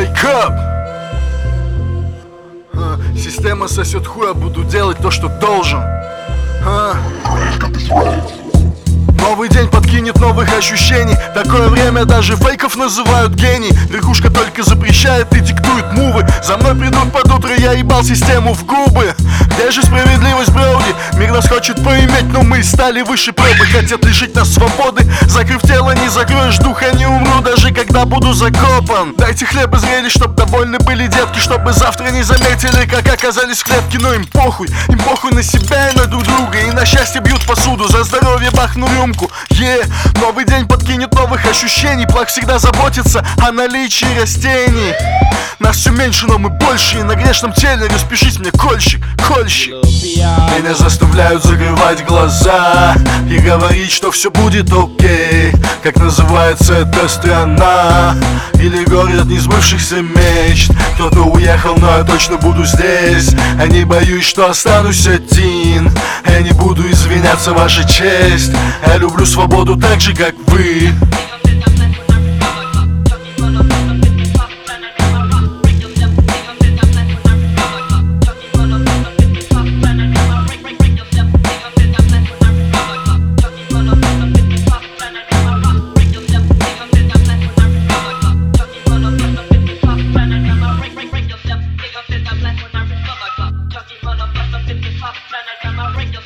wake up А, Система сосет хуя, буду делать то, что должен. А. Новый день подкинет новых ощущений. Такое время даже фейков называют гений. Верхушка только запрещает и диктует мувы. За мной придут под утро, я ебал систему в губы. Где же справедливость, броуди? Мир нас хочет поиметь, но мы стали выше пробы. Хотят лишить нас свободы. Закрыв тело, не закроешь духа, не когда буду закопан. Дайте хлеб и зрелищ, чтоб довольны были детки Чтобы завтра не заметили, как оказались в клетке. Но им похуй, им похуй на себя и на друг друга. И на счастье бьют посуду, за здоровье бахну рюмку. Е, новый день подкинет новых ощущений. Плак всегда заботится о наличии растений. Нас все меньше, но мы больше. И на грешном теле распишись мне кольщик, кольщик. Меня заставляют закрывать глаза И говорить, что все будет окей Как называется эта страна? Или город несбывшихся мечт? Кто-то уехал, но я точно буду здесь. Я не боюсь, что останусь один. Я не буду извиняться, ваша честь. Я люблю свободу так же, как вы pop channel, I'm a radio